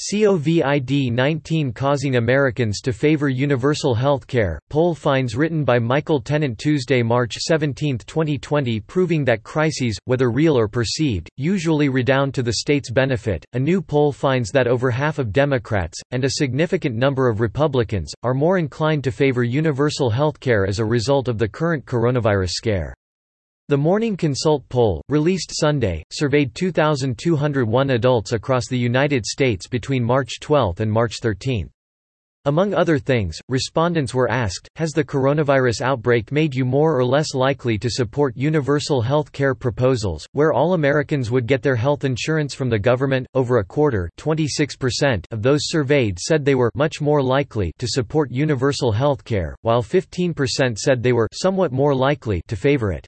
COVID-19 causing Americans to favor universal health care. Poll finds written by Michael Tennant Tuesday, March 17, 2020 proving that crises, whether real or perceived, usually redound to the state's benefit. A new poll finds that over half of Democrats, and a significant number of Republicans, are more inclined to favor universal health care as a result of the current coronavirus scare. The Morning Consult poll, released Sunday, surveyed 2,201 adults across the United States between March 12 and March 13. Among other things, respondents were asked, has the coronavirus outbreak made you more or less likely to support universal health care proposals, where all Americans would get their health insurance from the government? Over a quarter of those surveyed said they were much more likely to support universal health care, while 15% said they were somewhat more likely to favor it.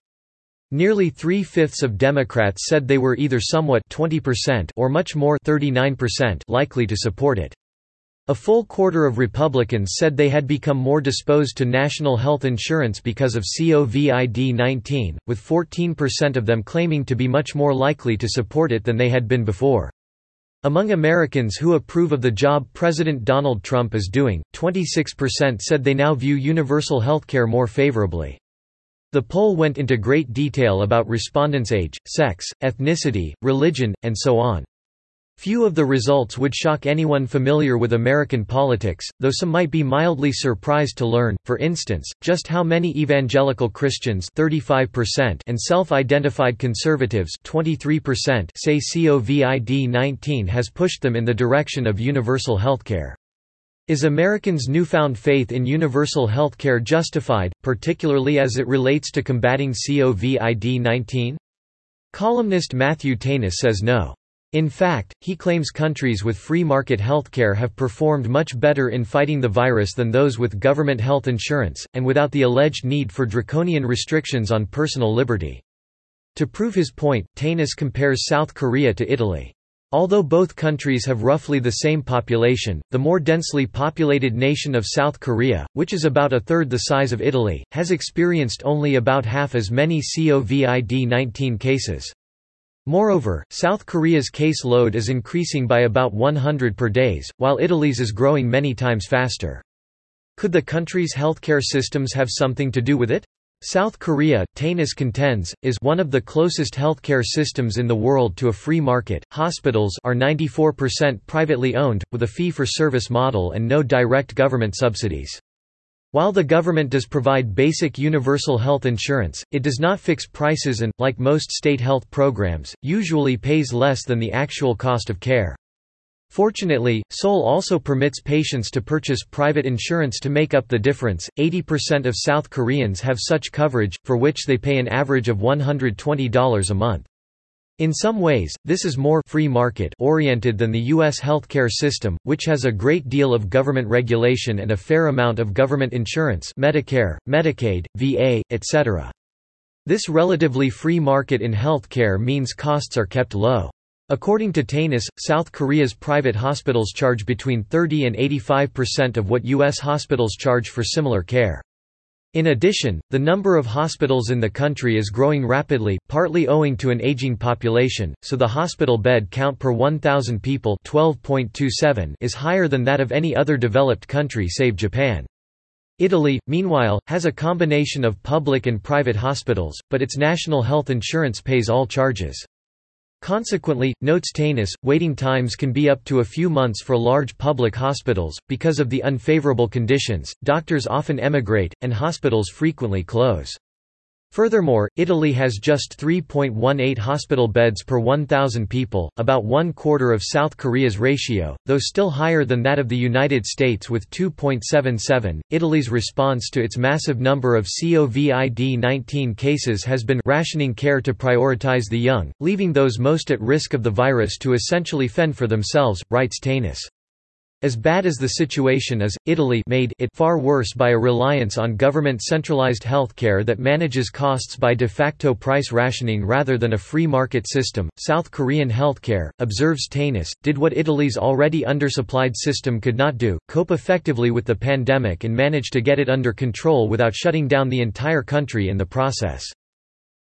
Nearly three-fifths of Democrats said they were either somewhat 20% or much more 39% likely to support it. A full quarter of Republicans said they had become more disposed to national health insurance because of COVID-19, with 14% of them claiming to be much more likely to support it than they had been before. Among Americans who approve of the job President Donald Trump is doing, 26% said they now view universal health care more favorably. The poll went into great detail about respondents' age, sex, ethnicity, religion, and so on. Few of the results would shock anyone familiar with American politics, though some might be mildly surprised to learn, for instance, just how many evangelical Christians 35% and self-identified conservatives 23% say COVID-19 has pushed them in the direction of universal healthcare. Is Americans' newfound faith in universal health care justified, particularly as it relates to combating COVID-19? Columnist Matthew Tanis says no. In fact, he claims countries with free market healthcare have performed much better in fighting the virus than those with government health insurance, and without the alleged need for draconian restrictions on personal liberty. To prove his point, Tanis compares South Korea to Italy. Although both countries have roughly the same population, the more densely populated nation of South Korea, which is about a third the size of Italy, has experienced only about half as many COVID-19 cases. Moreover, South Korea's case load is increasing by about 100 per days, while Italy's is growing many times faster. Could the country's healthcare systems have something to do with it? South Korea, Tanis contends, is one of the closest healthcare systems in the world to a free market. Hospitals are 94% privately owned, with a fee-for-service model and no direct government subsidies. While the government does provide basic universal health insurance, it does not fix prices and, like most state health programs, usually pays less than the actual cost of care. Fortunately, Seoul also permits patients to purchase private insurance to make up the difference. 80% of South Koreans have such coverage, for which they pay an average of $120 a month. In some ways, this is more free market oriented than the U.S. healthcare system, which has a great deal of government regulation and a fair amount of government insurance Medicare, Medicaid, VA, etc. This relatively free market in healthcare means costs are kept low. According to Tanis, South Korea's private hospitals charge between 30 and 85% of what U.S. hospitals charge for similar care. In addition, the number of hospitals in the country is growing rapidly, partly owing to an aging population, so the hospital bed count per 1,000 people 12.27 is higher than that of any other developed country save Japan. Italy, meanwhile, has a combination of public and private hospitals, but its national health insurance pays all charges. Consequently, notes Tanis, waiting times can be up to a few months for large public hospitals. Because of the unfavorable conditions, doctors often emigrate, and hospitals frequently close. Furthermore, Italy has just 3.18 hospital beds per 1,000 people, about one quarter of South Korea's ratio, though still higher than that of the United States with 2.77. Italy's response to its massive number of COVID 19 cases has been rationing care to prioritize the young, leaving those most at risk of the virus to essentially fend for themselves, writes Tanis. As bad as the situation is, Italy made it far worse by a reliance on government centralized healthcare that manages costs by de facto price rationing rather than a free market system. South Korean healthcare, observes Tanis, did what Italy's already undersupplied system could not do, cope effectively with the pandemic and manage to get it under control without shutting down the entire country in the process.